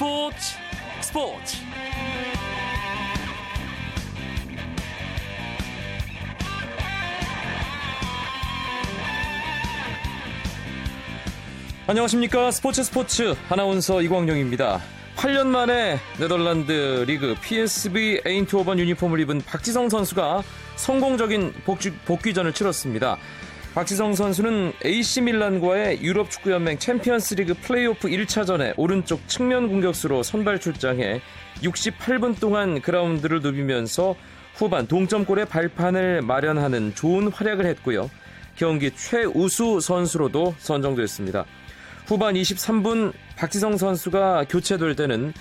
스포츠 스포츠 안녕하십니까 스포츠 스포츠 아나운서 이광용입니다. 8년 만에 네덜란드 리그 PSV 에인트호번 유니폼을 입은 박지성 선수가 성공적인 복귀, 복귀전을 치렀습니다. 박지성 선수는 AC 밀란과의 유럽 축구연맹 챔피언스 리그 플레이오프 1차전에 오른쪽 측면 공격수로 선발 출장해 68분 동안 그라운드를 누비면서 후반 동점골의 발판을 마련하는 좋은 활약을 했고요. 경기 최우수 선수로도 선정됐습니다. 후반 23분 박지성 선수가 교체될 때는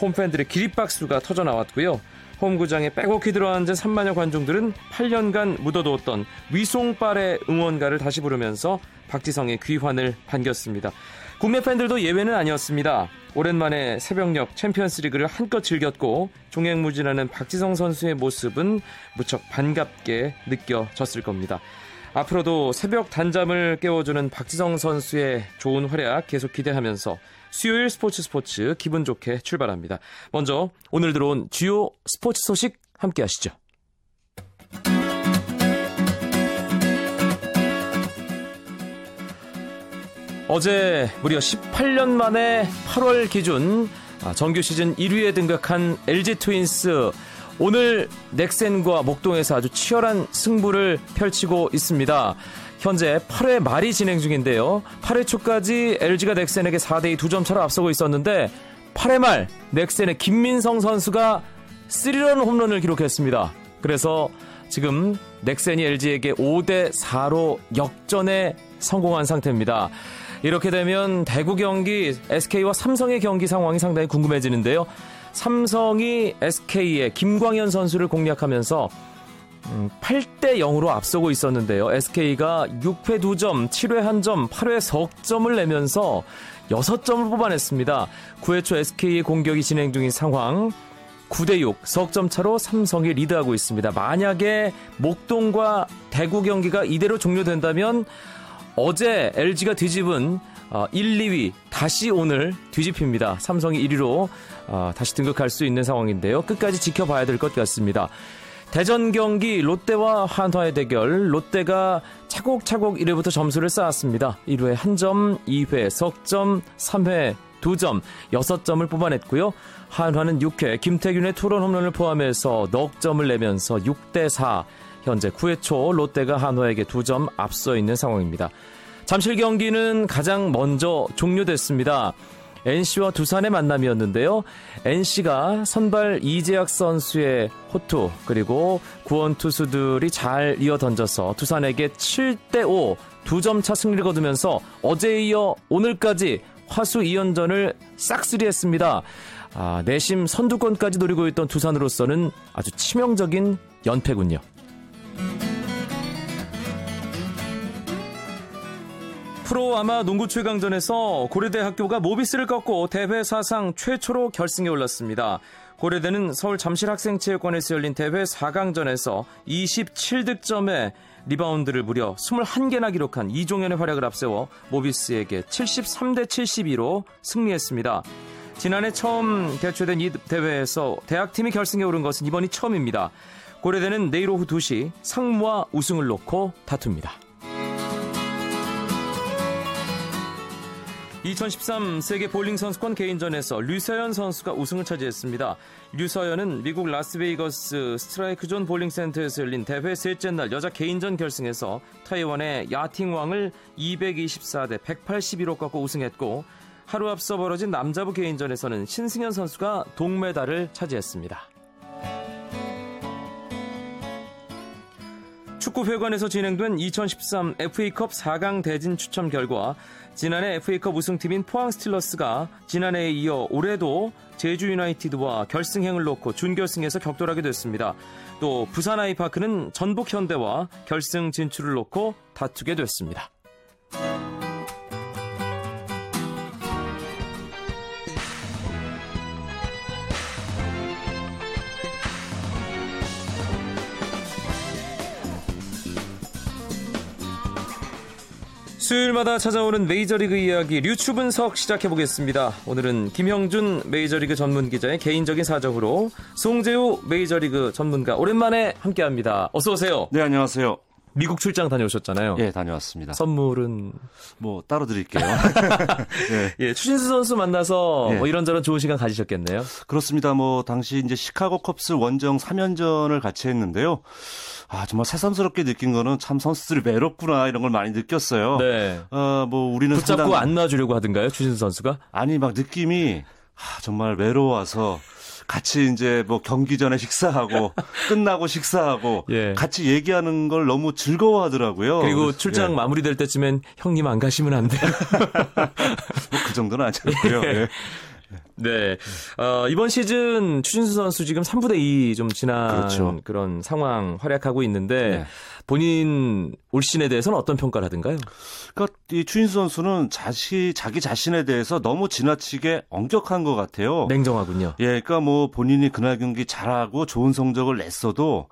홈팬들의 기립박수가 터져 나왔고요. 홈구장에 빼곡히 들어앉은 3만여 관중들은 8년간 묻어두었던 위송빨의 응원가를 다시 부르면서 박지성의 귀환을 반겼습니다. 국내 팬들도 예외는 아니었습니다. 오랜만에 새벽녘 챔피언스 리그를 한껏 즐겼고 종횡무진하는 박지성 선수의 모습은 무척 반갑게 느껴졌을 겁니다. 앞으로도 새벽 단잠을 깨워주는 박지성 선수의 좋은 활약 계속 기대하면서 수요일 스포츠 스포츠 기분 좋게 출발합니다. 먼저 오늘 들어온 주요 스포츠 소식 함께 하시죠. 어제 무려 18년 만에 8월 기준 아, 정규 시즌 1위에 등극한 LG 트윈스 오늘 넥센과 목동에서 아주 치열한 승부를 펼치고 있습니다. 현재 8회 말이 진행 중인데요. 8회 초까지 LG가 넥센에게 4대2 2점 차로 앞서고 있었는데 8회 말 넥센의 김민성 선수가 3런 홈런을 기록했습니다. 그래서 지금 넥센이 LG에게 5대 4로 역전에 성공한 상태입니다. 이렇게 되면 대구 경기 SK와 삼성의 경기 상황이 상당히 궁금해지는데요. 삼성이 SK의 김광현 선수를 공략하면서 8대 음, 0으로 앞서고 있었는데요. SK가 6회 2점, 7회 1점, 8회 석점을 내면서 6점을 뽑아냈습니다. 9회 초 SK의 공격이 진행 중인 상황. 9대6 석점 차로 삼성이 리드하고 있습니다. 만약에 목동과 대구 경기가 이대로 종료된다면 어제 LG가 뒤집은 1, 어, 2위 다시 오늘 뒤집힙니다. 삼성이 1위로 어, 다시 등극할 수 있는 상황인데요. 끝까지 지켜봐야 될 것 같습니다. 대전 경기 롯데와 한화의 대결 롯데가 차곡차곡 1회부터 점수를 쌓았습니다. 1회 1점, 2회 석점, 3회 2점, 6점을 뽑아냈고요. 한화는 6회 김태균의 투런 홈런을 포함해서 넉 점을 내면서 6대 4. 현재 9회 초 롯데가 한화에게 2점 앞서 있는 상황입니다. 잠실 경기는 가장 먼저 종료됐습니다. NC와 두산의 만남이었는데요. NC가 선발 이재학 선수의 호투 그리고 구원 투수들이 잘 이어 던져서 두산에게 7대 5 두 점 차 승리를 거두면서 어제 이어 오늘까지 화수 2연전을 싹쓸이했습니다. 아, 내심 선두권까지 노리고 있던 두산으로서는 아주 치명적인 연패군요. 프로 아마 농구 최강전에서 고려대학교가 모비스를 꺾고 대회 사상 최초로 결승에 올랐습니다. 고려대는 서울 잠실학생체육관에서 열린 대회 4강전에서 27득점에 리바운드를 무려 21개나 기록한 이종현의 활약을 앞세워 모비스에게 73대 72로 승리했습니다. 지난해 처음 개최된 이 대회에서 대학팀이 결승에 오른 것은 이번이 처음입니다. 고려대는 내일 오후 2시 상무와 우승을 놓고 다툽니다. 2013 세계 볼링 선수권 개인전에서 류서연 선수가 우승을 차지했습니다. 류서연은 미국 라스베이거스 스트라이크 존 볼링 센터에서 열린 대회 셋째 날 여자 개인전 결승에서 타이완의 야팅왕을 224대 181로 꺾고 우승했고 하루 앞서 벌어진 남자부 개인전에서는 신승현 선수가 동메달을 차지했습니다. 축구회관에서 진행된 2013 FA컵 4강 대진 추첨 결과 지난해 FA컵 우승팀인 포항 스틸러스가 지난해에 이어 올해도 제주 유나이티드와 결승행을 놓고 준결승에서 격돌하게 됐습니다. 또 부산 아이파크는 전북 현대와 결승 진출을 놓고 다투게 됐습니다. 수요일마다 찾아오는 메이저리그 이야기 류추 분석 시작해 보겠습니다. 오늘은 김형준 메이저리그 전문 기자의 개인적인 사정으로 송재우 메이저리그 전문가 오랜만에 함께합니다. 어서 오세요. 네, 안녕하세요. 미국 출장 다녀오셨잖아요. 예, 다녀왔습니다. 선물은 뭐 따로 드릴게요. 네. 예, 추신수 선수 만나서 예. 뭐 이런저런 좋은 시간 가지셨겠네요. 그렇습니다. 뭐 당시 이제 시카고 컵스 원정 3연전을 같이 했는데요. 아, 정말 새삼스럽게 느낀 거는 참 선수들이 외롭구나 이런 걸 많이 느꼈어요. 네. 어, 뭐 우리는 붙잡고 상당- 안 놔주려고 하던가요, 추신수 선수가? 아니 막 느낌이 아, 정말 외로워서 같이 이제 뭐 경기 전에 식사하고 끝나고 식사하고 예. 같이 얘기하는 걸 너무 즐거워하더라고요. 그리고 출장 예. 마무리될 때쯤엔 형님 안 가시면 안 돼요. 뭐 그 정도는 아니었고요. 예. 네. 어, 이번 시즌 추신수 선수 지금 3부대 2좀 지난 그렇죠. 그런 상황 활약하고 있는데 네. 본인 올 시즌에 대해서는 어떤 평가를 하던가요? 그러니까 이 추인수 선수는 자시 자기 자신에 대해서 너무 지나치게 엄격한 것 같아요. 냉정하군요. 예, 그러니까 뭐 본인이 그날 경기 잘하고 좋은 성적을 냈어도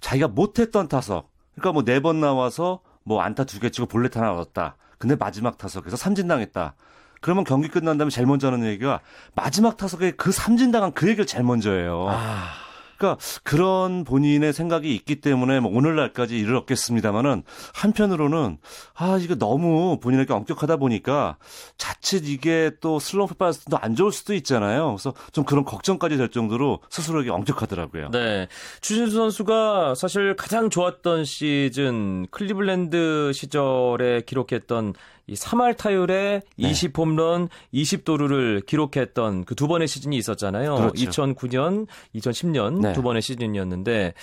자기가 못했던 타석, 그러니까 뭐 네 번 나와서 뭐 안타 두 개 치고 볼넷 하나 얻었다. 근데 마지막 타석에서 삼진 당했다. 그러면 경기 끝난 다음에 제일 먼저 하는 얘기가 마지막 타석에 그 삼진 당한 그 얘기를 제일 먼저 해요. 아, 그러니까 그런 본인의 생각이 있기 때문에 뭐 오늘날까지 이르렀겠습니다만은 한편으로는 아 이거 너무 본인에게 엄격하다 보니까 자칫 이게 또 슬럼프 빠졌을 때도 안 좋을 수도 있잖아요. 그래서 좀 그런 걱정까지 될 정도로 스스로에게 엄격하더라고요. 네. 추신수 선수가 사실 가장 좋았던 시즌 클리블랜드 시절에 기록했던 이 3할 타율에 네. 20홈런, 20도루를 기록했던 그 두 번의 시즌이 있었잖아요. 그렇죠. 2009년, 2010년 네. 두 번의 시즌이었는데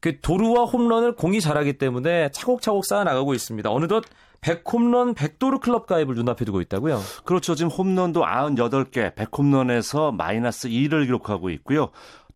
그 도루와 홈런을 공이 잘하기 때문에 차곡차곡 쌓아 나가고 있습니다. 어느덧 100홈런, 100도루 클럽 가입을 눈앞에 두고 있다고요. 그렇죠. 지금 홈런도 98개, 100홈런에서 마이너스 2를 기록하고 있고요.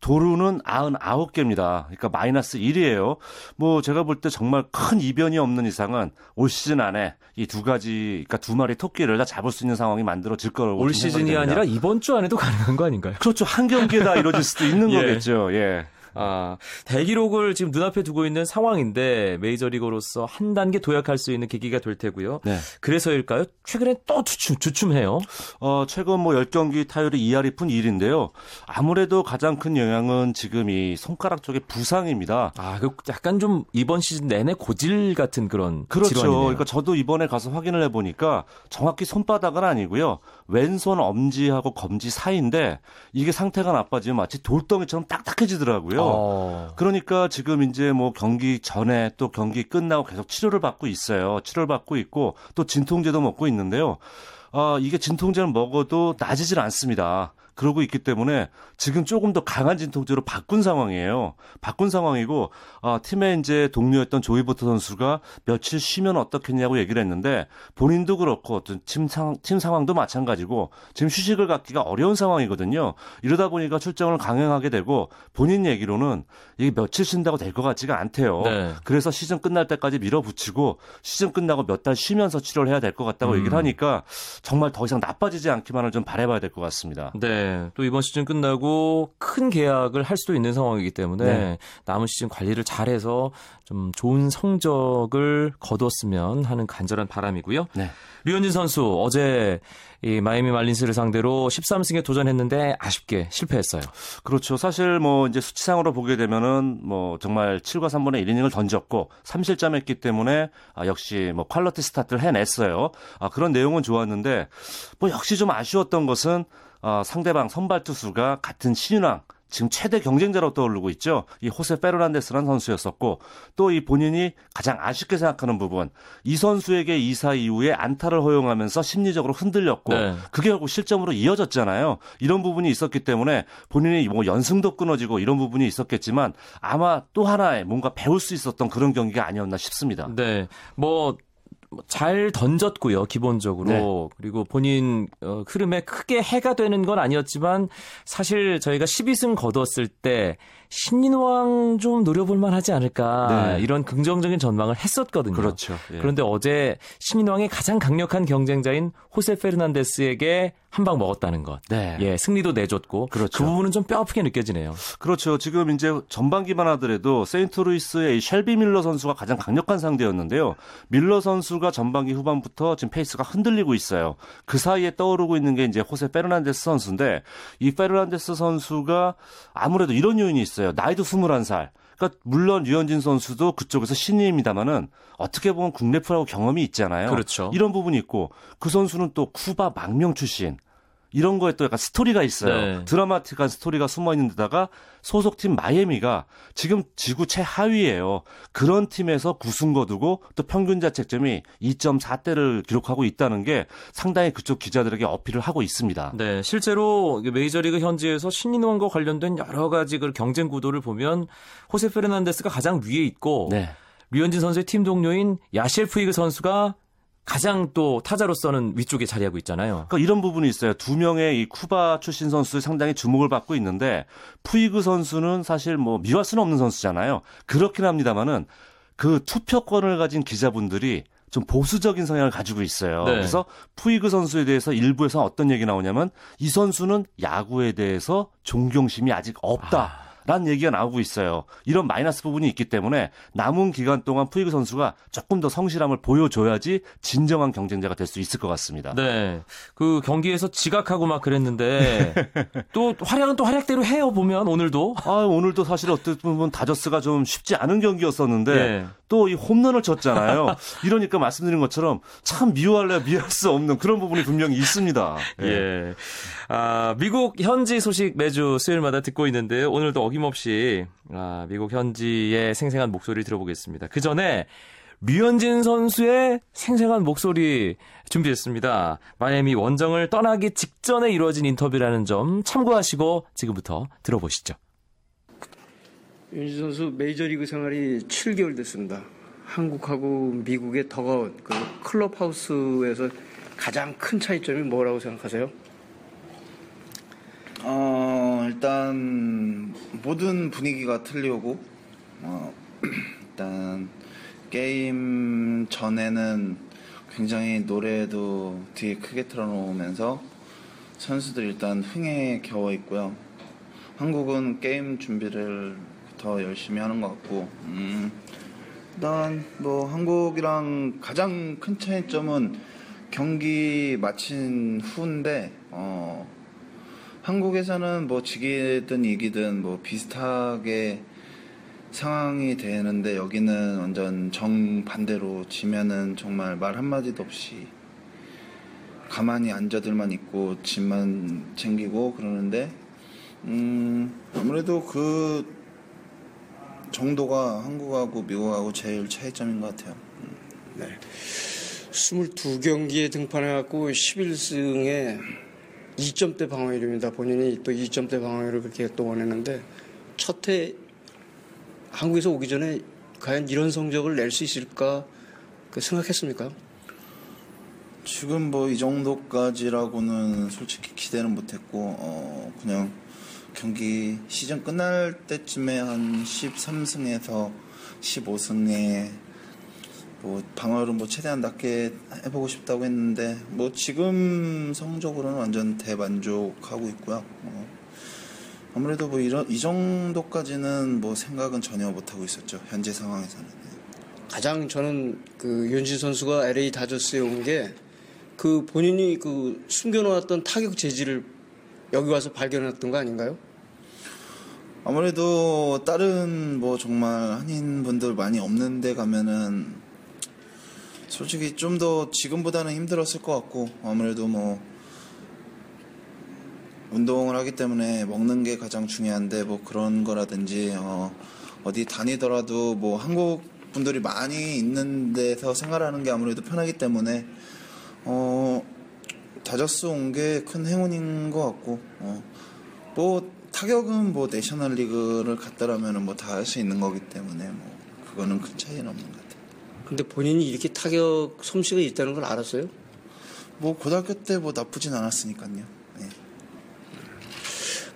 도루는 99개입니다. 그러니까 마이너스 1이에요. 뭐 제가 볼 때 정말 큰 이변이 없는 이상은 올 시즌 안에 이 두 가지, 그러니까 두 마리 토끼를 다 잡을 수 있는 상황이 만들어질 거라고 올 시즌이 됩니다. 아니라 이번 주 안에도 가능한 거 아닌가요? 그렇죠. 한 경기에 다 이루어질 수도 있는 예. 거겠죠. 예. 아, 대기록을 지금 눈앞에 두고 있는 상황인데 메이저리거로서 한 단계 도약할 수 있는 계기가 될 테고요. 네. 그래서일까요? 최근에 또 주춤, 주춤해요. 어, 최근 뭐 10경기 타율이 2할이 푼 1인데요. 아무래도 가장 큰 영향은 지금 이 손가락 쪽의 부상입니다. 아, 그 약간 좀 이번 시즌 내내 고질 같은 그런 그렇죠. 질환이네요. 그러니까 저도 이번에 가서 확인을 해 보니까 정확히 손바닥은 아니고요. 왼손 엄지하고 검지 사이인데 이게 상태가 나빠지면 마치 돌덩이처럼 딱딱해지더라고요. 어. 그러니까 지금 이제 뭐 경기 전에 또 경기 끝나고 계속 치료를 받고 있어요. 치료를 받고 있고 또 진통제도 먹고 있는데요. 아, 이게 진통제를 먹어도 나아지질 않습니다. 그러고 있기 때문에 지금 조금 더 강한 진통제로 바꾼 상황이에요. 바꾼 상황이고 아, 팀의 이제 동료였던 조이버터 선수가 며칠 쉬면 어떻겠냐고 얘기를 했는데 본인도 그렇고 어떤 팀, 상, 팀 상황도 마찬가지고 지금 휴식을 갖기가 어려운 상황이거든요. 이러다 보니까 출장을 강행하게 되고 본인 얘기로는 이게 며칠 쉰다고 될 것 같지가 않대요. 네. 그래서 시즌 끝날 때까지 밀어붙이고 시즌 끝나고 몇 달 쉬면서 치료를 해야 될 것 같다고 음. 얘기를 하니까 정말 더 이상 나빠지지 않기만을 좀 바라봐야 될 것 같습니다. 네. 또 이번 시즌 끝나고 큰 계약을 할 수도 있는 상황이기 때문에 네. 남은 시즌 관리를 잘해서 좀 좋은 성적을 거뒀으면 하는 간절한 바람이고요. 네. 류현진 선수 어제 이 마이애미 말린스를 상대로 13승에 도전했는데 아쉽게 실패했어요. 그렇죠. 사실 뭐 이제 수치상으로 보게 되면은 뭐 정말 7과 3분의 1이닝을 던졌고 3실점했기 때문에 아 역시 뭐 퀄러티 스타트를 해냈어요. 아 그런 내용은 좋았는데 뭐 역시 좀 아쉬웠던 것은 아 상대방 선발 투수가 같은 신인왕 지금 최대 경쟁자로 떠오르고 있죠. 이 호세 페르난데스라는 선수였었고 또 이 본인이 가장 아쉽게 생각하는 부분 이 선수에게 2사 이후에 안타를 허용하면서 심리적으로 흔들렸고 네. 그게 결국 실점으로 이어졌잖아요. 이런 부분이 있었기 때문에 본인이 뭐 연승도 끊어지고 이런 부분이 있었겠지만 아마 또 하나의 뭔가 배울 수 있었던 그런 경기가 아니었나 싶습니다. 네. 뭐 잘 던졌고요, 기본적으로. 네. 그리고 본인 어, 흐름에 크게 해가 되는 건 아니었지만 사실 저희가 12승 거뒀을 때 신인왕 좀 노려볼 만 하지 않을까 네. 이런 긍정적인 전망을 했었거든요. 그렇죠. 예. 그런데 어제 신인왕의 가장 강력한 경쟁자인 호세 페르난데스에게 한 방 먹었다는 것. 네. 예, 승리도 내줬고 그렇죠. 그 부분은 좀 뼈아프게 느껴지네요. 그렇죠. 지금 이제 전반기만 하더라도 세인트루이스의 쉘비 밀러 선수가 가장 강력한 상대였는데요. 밀러 선수가 전반기 후반부터 지금 페이스가 흔들리고 있어요. 그 사이에 떠오르고 있는 게 이제 호세 페르난데스 선수인데 이 페르난데스 선수가 아무래도 이런 요인이 있어요. 나이도 21살. 그러니까 물론 류현진 선수도 그쪽에서 신인입니다만은 어떻게 보면 국내 프로하고 경험이 있잖아요. 그렇죠. 이런 부분이 있고 그 선수는 또 쿠바 망명 출신. 이런 거에 또 약간 스토리가 있어요. 네. 드라마틱한 스토리가 숨어 있는 데다가 소속팀 마이애미가 지금 지구 최하위예요. 그런 팀에서 9승 거두고 또 평균 자책점이 2.4대를 기록하고 있다는 게 상당히 그쪽 기자들에게 어필을 하고 있습니다. 네, 실제로 메이저리그 현지에서 신인왕과 관련된 여러 가지 그 경쟁 구도를 보면 호세 페르난데스가 가장 위에 있고 네. 류현진 선수의 팀 동료인 야실 푸이그 선수가 가장 또 타자로서는 위쪽에 자리하고 있잖아요. 그러니까 이런 부분이 있어요. 두 명의 이 쿠바 출신 선수 상당히 주목을 받고 있는데 푸이그 선수는 사실 뭐 미워할 수는 없는 선수잖아요. 그렇긴 합니다만은 그 투표권을 가진 기자분들이 좀 보수적인 성향을 가지고 있어요. 네. 그래서 푸이그 선수에 대해서 일부에서 어떤 얘기 나오냐면 이 선수는 야구에 대해서 존경심이 아직 없다. 아. 라는 얘기가 나오고 있어요. 이런 마이너스 부분이 있기 때문에 남은 기간 동안 푸이그 선수가 조금 더 성실함을 보여줘야지 진정한 경쟁자가 될 수 있을 것 같습니다. 네. 그 경기에서 지각하고 막 그랬는데 또 활약은 또 활약대로 해요 보면 오늘도. 아, 오늘도 사실 어떻게 보면 다저스가 좀 쉽지 않은 경기였었는데 네. 또 이 홈런을 쳤잖아요. 이러니까 말씀드린 것처럼 참 미워할래 미워할 수 없는 그런 부분이 분명히 있습니다. 예. 예. 아, 미국 현지 소식 매주 수요일마다 듣고 있는데 오늘도 어김없이 아, 미국 현지의 생생한 목소리를 들어보겠습니다. 그 전에 류현진 선수의 생생한 목소리 준비했습니다. 마이애미 원정을 떠나기 직전에 이루어진 인터뷰라는 점 참고하시고 지금부터 들어보시죠. 윤진 선수 메이저리그 생활이 7개월 됐습니다. 한국하고 미국의 더가운 그 클럽하우스에서 가장 큰 차이점이 뭐라고 생각하세요? 어, 일단 모든 분위기가 틀리고 어, 일단 게임 전에는 굉장히 노래도 뒤에 크게 틀어놓으면서 선수들 일단 흥에 겨워 있고요. 한국은 게임 준비를 더 열심히 하는 것 같고 음, 일단 뭐 한국이랑 가장 큰 차이점은 경기 마친 후인데 어, 한국에서는 뭐 지기든 이기든 뭐 비슷하게 상황이 되는데 여기는 완전 정반대로 지면은 정말 말 한마디도 없이 가만히 앉아들만 있고 짐만 챙기고 그러는데 음 아무래도 그 정도가 한국하고 미국하고 제일 차이점인 것 같아요. 네. 22경기에 등판해갖고 11승에 2점대 방어율입니다. 본인이 또 2점대 방어율을 그렇게 또 원했는데 첫 해 한국에서 오기 전에 과연 이런 성적을 낼 수 있을까 그 생각했습니까? 지금 뭐 이 정도까지라고는 솔직히 기대는 못했고 어 그냥 경기 시즌 끝날 때쯤에 한 13승에서 15승에 뭐 방어를 뭐 최대한 낮게 해보고 싶다고 했는데 뭐 지금 성적으로는 완전 대만족하고 있고요. 어 아무래도 뭐 이런 이 정도까지는 뭐 생각은 전혀 못 하고 있었죠 현재 상황에서는. 가장 저는 그 윤진 선수가 LA 다저스에 온 게 그 본인이 그 숨겨놓았던 타격 재질을 여기 와서 발견했던 거 아닌가요? 아무래도 다른 뭐 정말 한인분들 많이 없는 데 가면은 솔직히 좀 더 지금보다는 힘들었을 것 같고 아무래도 뭐 운동을 하기 때문에 먹는 게 가장 중요한데 뭐 그런 거라든지 어 어디 다니더라도 뭐 한국 분들이 많이 있는 데서 생활하는 게 아무래도 편하기 때문에 어 다저스 온 게 큰 행운인 것 같고 어 뭐 타격은 뭐 내셔널 리그를 갔다라면 뭐 다 할 수 있는 거기 때문에 뭐 그거는 큰 차이는 없는 것 같아요. 근데 본인이 이렇게 타격 솜씨가 있다는 걸 알았어요? 뭐 고등학교 때 뭐 나쁘진 않았으니까요. 네.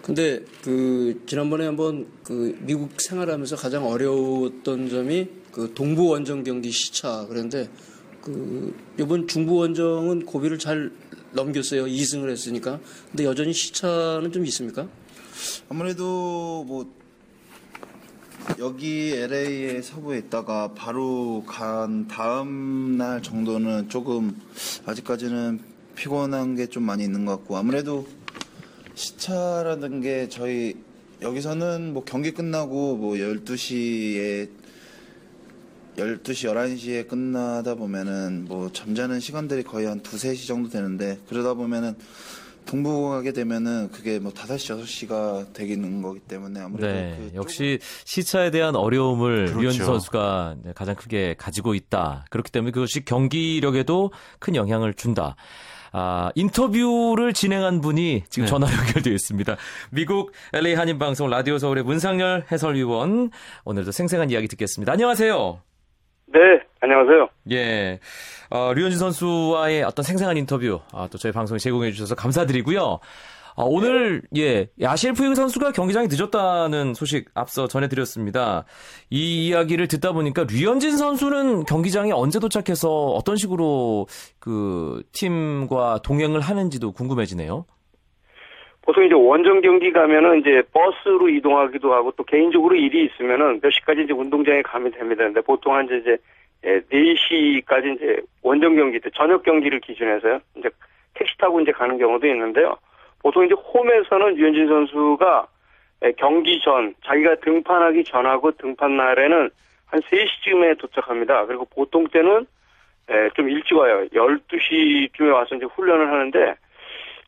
근데 그 지난번에 한번 그 미국 생활하면서 가장 어려웠던 점이 그 동부 원정 경기 시차 그런데 그 이번 중부 원정은 고비를 잘 넘겼어요. 2승을 했으니까. 근데 여전히 시차는 좀 있습니까? 아무래도 뭐 여기 LA에 서부에 있다가 바로 간 다음 날 정도는 조금 아직까지는 피곤한 게 좀 많이 있는 것 같고 아무래도 시차라는 게 저희 여기서는 뭐 경기 끝나고 뭐 12시에 12시, 11시에 끝나다 보면은 뭐 잠자는 시간들이 거의 한 2, 3시 정도 되는데 그러다 보면은 동부 가게 되면은 그게 뭐 5시, 6시가 되는 거기 때문에 아무래도 네, 그 역시 시차에 대한 어려움을 그렇죠. 류현진 선수가 네, 가장 크게 가지고 있다. 그렇기 때문에 그것이 경기력에도 큰 영향을 준다. 아, 인터뷰를 진행한 분이 지금 네. 전화 연결되어 있습니다. 미국 LA 한인 방송 라디오 서울의 문상열 해설위원 오늘도 생생한 이야기 듣겠습니다. 안녕하세요. 네, 안녕하세요. 예, 어, 류현진 선수와의 어떤 생생한 인터뷰 아, 또 저희 방송에 제공해 주셔서 감사드리고요. 아, 오늘 예 야실 푸이그 선수가 경기장에 늦었다는 소식 앞서 전해드렸습니다. 이 이야기를 듣다 보니까 류현진 선수는 경기장에 언제 도착해서 어떤 식으로 그 팀과 동행을 하는지도 궁금해지네요. 보통 이제 원정 경기 가면은 이제 버스로 이동하기도 하고 또 개인적으로 일이 있으면은 몇 시까지 이제 운동장에 가면 됩니다. 근데 보통 한 이제 예, 4시까지 이제 원정 경기 때 저녁 경기를 기준해서요. 이제 택시 타고 이제 가는 경우도 있는데요. 보통 이제 홈에서는 유현진 선수가 예, 경기 전 자기가 등판하기 전하고 등판 날에는 한 3시쯤에 도착합니다. 그리고 보통 때는 예, 좀 일찍 와요. 12시쯤에 와서 이제 훈련을 하는데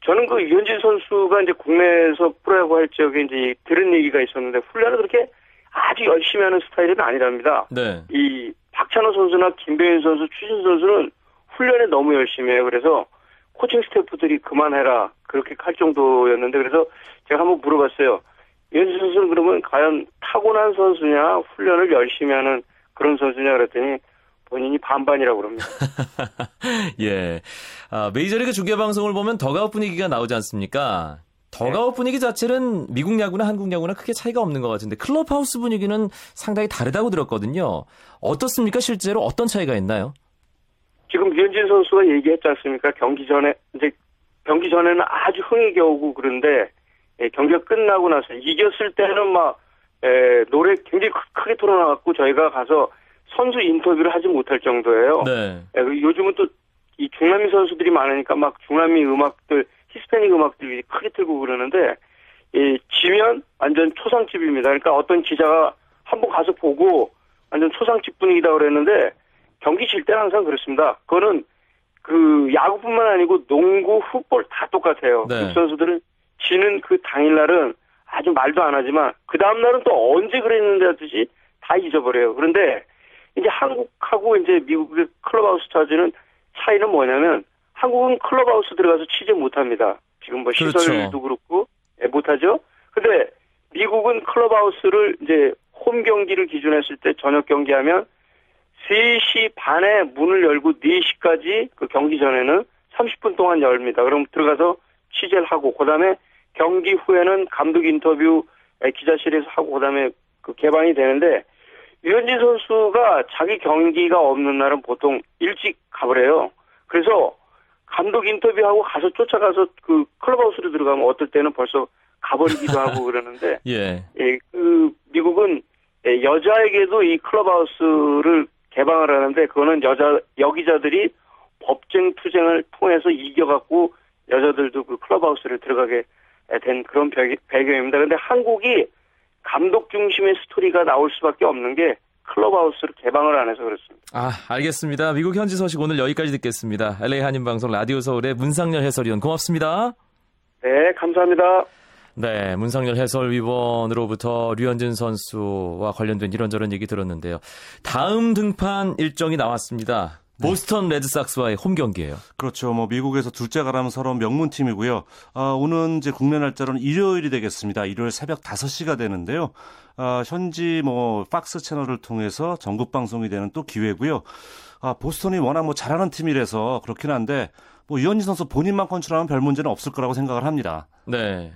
저는 그 유현진 선수가 이제 국내에서 프로야구 할 적에 이제 들은 얘기가 있었는데 훈련을 그렇게 아주 열심히 하는 스타일은 아니랍니다. 네. 이 박찬호 선수나 김배윤 선수, 추신 선수는 훈련에 너무 열심히 해요. 그래서 코칭 스태프들이 그만해라 그렇게 할 정도였는데 그래서 제가 한번 물어봤어요. 유현진 선수는 그러면 과연 타고난 선수냐 훈련을 열심히 하는 그런 선수냐 그랬더니 본인이 반반이라고 그럽니다. 예. 아, 메이저리그 중계 방송을 보면 더가웃 분위기가 나오지 않습니까? 더가웃 분위기 자체는 미국 야구나 한국 야구나 크게 차이가 없는 것 같은데 클럽하우스 분위기는 상당히 다르다고 들었거든요. 어떻습니까? 실제로 어떤 차이가 있나요? 지금 유현진 선수가 얘기했지 않습니까? 경기 전에 이제 경기 전에는 아주 흥이 겨우고 그런데 예, 경기가 끝나고 나서 이겼을 때는 막 예, 노래 굉장히 크- 크게 틀어나갔고 저희가 가서 선수 인터뷰를 하지 못할 정도예요. 네. 예, 요즘은 또 이 중남미 선수들이 많으니까 막 중남미 음악들, 히스패닉 음악들이 크게 틀고 그러는데 이 지면 완전 초상집입니다. 그러니까 어떤 기자가 한번 가서 보고 완전 초상집 분위기다 그랬는데 경기 질 때는 항상 그렇습니다. 그거는 그 야구뿐만 아니고 농구, 풋볼 다 똑같아요. 네. 미국 선수들은 지는 그 당일날은 아주 말도 안 하지만 그 다음날은 또 언제 그랬는데 하듯이 다 잊어버려요. 그런데 이제 한국하고 이제 미국의 클럽하우스 차지는 차이는 뭐냐면 한국은 클럽하우스 들어가서 취재 못합니다. 지금 뭐 그렇죠. 시설도 그렇고 예, 못하죠. 근데 미국은 클럽하우스를 이제 홈 경기를 기준 했을 때 저녁 경기하면 3시 반에 문을 열고 4시까지 그 경기 전에는 30분 동안 열립니다. 그럼 들어가서 취재를 하고 그다음에 경기 후에는 감독 인터뷰 에, 기자실에서 하고 그다음에 그 개방이 되는데 유현진 선수가 자기 경기가 없는 날은 보통 일찍 가버려요. 그래서 감독 인터뷰하고 가서 쫓아가서 그 클럽하우스로 들어가면 어떨 때는 벌써 가버리기도 하고 그러는데 예. 예, 그 미국은 예, 여자에게도 이 클럽하우스를 개방을 하는데 그거는 여자 여기자들이 법정 투쟁을 통해서 이겨갖고 여자들도 그 클럽하우스를 들어가게 된 그런 배- 배경입니다. 근데 한국이 감독 중심의 스토리가 나올 수밖에 없는 게 클럽하우스를 개방을 안 해서 그렇습니다. 아, 알겠습니다. 미국 현지 소식 오늘 여기까지 듣겠습니다. LA 한인 방송 라디오 서울의 문상열 해설위원 고맙습니다. 네, 감사합니다. 네, 문상열 해설위원으로부터 류현진 선수와 관련된 이런저런 얘기 들었는데요. 다음 등판 일정이 나왔습니다. 보스턴 레드삭스와의 홈 경기예요. 그렇죠. 뭐 미국에서 둘째 가라면 서러운 명문 팀이고요. 아, 오는 이제 국내 날짜로는 일요일이 되겠습니다. 일요일 새벽 5시가 되는데요. 아, 현지 뭐 폭스 채널을 통해서 전국 방송이 되는 또 기회고요. 아, 보스턴이 워낙 뭐 잘하는 팀이라서 그렇긴 한데 뭐 류현진 선수 본인만 컨트롤하면 별 문제는 없을 거라고 생각을 합니다. 네.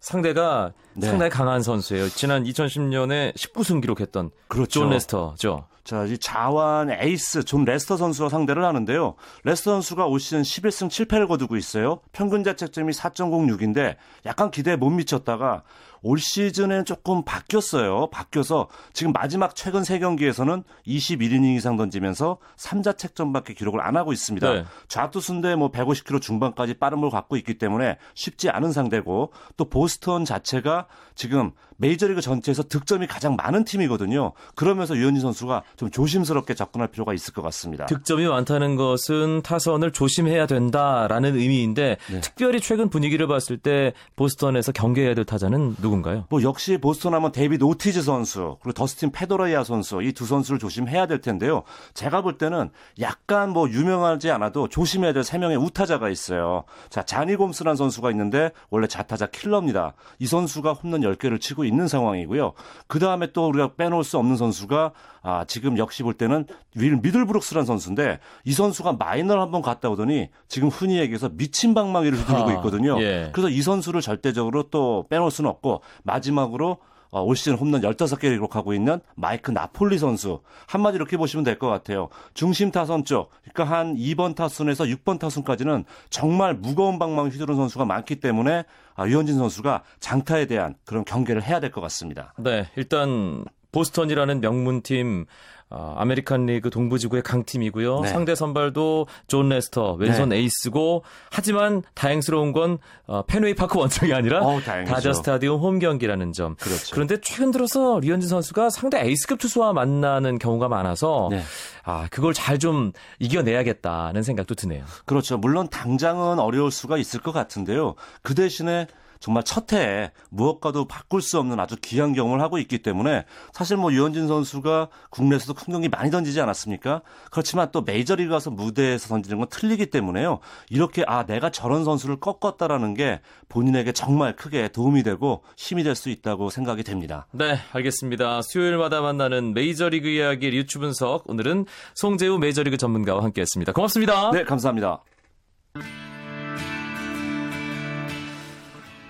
상대가 네. 상당히 강한 선수예요. 지난 2010년에 19승 기록했던 그렇죠. 존 레스터죠. 자, 이 좌완 에이스 존 레스터 선수와 상대를 하는데요. 레스터 선수가 올 시즌 11승 7패를 거두고 있어요. 평균 자책점이 4.06인데 약간 기대에 못 미쳤다가 올 시즌엔 조금 바뀌었어요. 바뀌어서 지금 마지막 최근 3경기에서는 21이닝 이상 던지면서 3자 책점밖에 기록을 안 하고 있습니다. 네. 좌투수인데 뭐 150km 중반까지 빠른 볼 갖고 있기 때문에 쉽지 않은 상대고 또 보스턴 자체가 지금 메이저리그 전체에서 득점이 가장 많은 팀이거든요. 그러면서 유현진 선수가 좀 조심스럽게 접근할 필요가 있을 것 같습니다. 득점이 많다는 것은 타선을 조심해야 된다라는 의미인데 네. 특별히 최근 분위기를 봤을 때 보스턴에서 경계해야 될 타자는 누군가요? 뭐 역시 보스턴 하면 데이비드 오티즈 선수 그리고 더스틴 페드로이아 선수 이 두 선수를 조심해야 될 텐데요. 제가 볼 때는 약간 뭐 유명하지 않아도 조심해야 될 세 명의 우타자가 있어요. 자 자니 곰스란 선수가 있는데 원래 좌타자 킬러입니다. 이 선수가 홈런 10개를 치고 있는 상황이고요. 그 다음에 또 우리가 빼놓을 수 없는 선수가 아, 지금 역시 볼 때는 윌 미들브룩스라는 선수인데 이 선수가 마이너를 한번 갔다 오더니 지금 흔히 얘기해서 미친 방망이를 휘두르고 있거든요. 예. 그래서 이 선수를 절대적으로 또 빼놓을 수는 없고 마지막으로 어, 올 시즌 홈런 15개를 기록하고 있는 마이크 나폴리 선수. 한마디로 이렇게 보시면 될 것 같아요. 중심 타선 쪽, 그러니까 한 2번 타순에서 6번 타순까지는 정말 무거운 방망이 휘두른 선수가 많기 때문에 아, 유현진 선수가 장타에 대한 그런 경계를 해야 될 것 같습니다. 네, 일단 보스턴이라는 명문팀 어, 아메리칸 리그 동부지구의 강팀이고요. 네. 상대 선발도 존 레스터 왼손 네. 에이스고 하지만 다행스러운 건 어, 펜웨이 파크 원정이 아니라 어, 다저 스타디움 홈 경기라는 점. 그렇죠. 그런데 최근 들어서 류현진 선수가 상대 에이스급 투수와 만나는 경우가 많아서 네. 아 그걸 잘 좀 이겨내야겠다는 생각도 드네요. 그렇죠. 물론 당장은 어려울 수가 있을 것 같은데요. 그 대신에 정말 첫 해에 무엇과도 바꿀 수 없는 아주 귀한 경험을 하고 있기 때문에 사실 뭐 유현진 선수가 국내에서도 큰 경기 많이 던지지 않았습니까? 그렇지만 또 메이저리그 가서 무대에서 던지는 건 틀리기 때문에요. 이렇게 아 내가 저런 선수를 꺾었다라는 게 본인에게 정말 크게 도움이 되고 힘이 될 수 있다고 생각이 됩니다. 네, 알겠습니다. 수요일마다 만나는 메이저리그 이야기 유튜 분석 오늘은 송재우 메이저리그 전문가와 함께했습니다. 고맙습니다. 네, 감사합니다.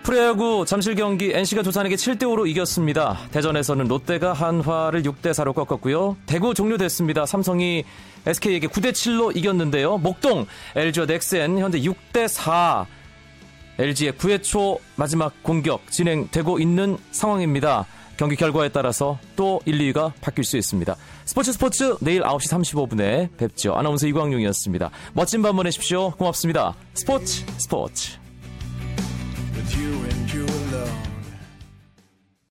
프로야구 잠실 경기 NC가 두산에게 7대 5로 이겼습니다. 대전에서는 롯데가 한화를 6대 4로 꺾었고요. 대구 종료됐습니다. 삼성이 SK에게 9대 7로 이겼는데요. 목동 LG와 넥센 현재 6대 4 LG의 9회 초 마지막 공격 진행되고 있는 상황입니다. 경기 결과에 따라서 또 1, 2위가 바뀔 수 있습니다. 스포츠 스포츠 내일 9시 35분에 뵙죠. 아나운서 이광용이었습니다. 멋진 밤 보내십시오. 고맙습니다. 스포츠 스포츠 you in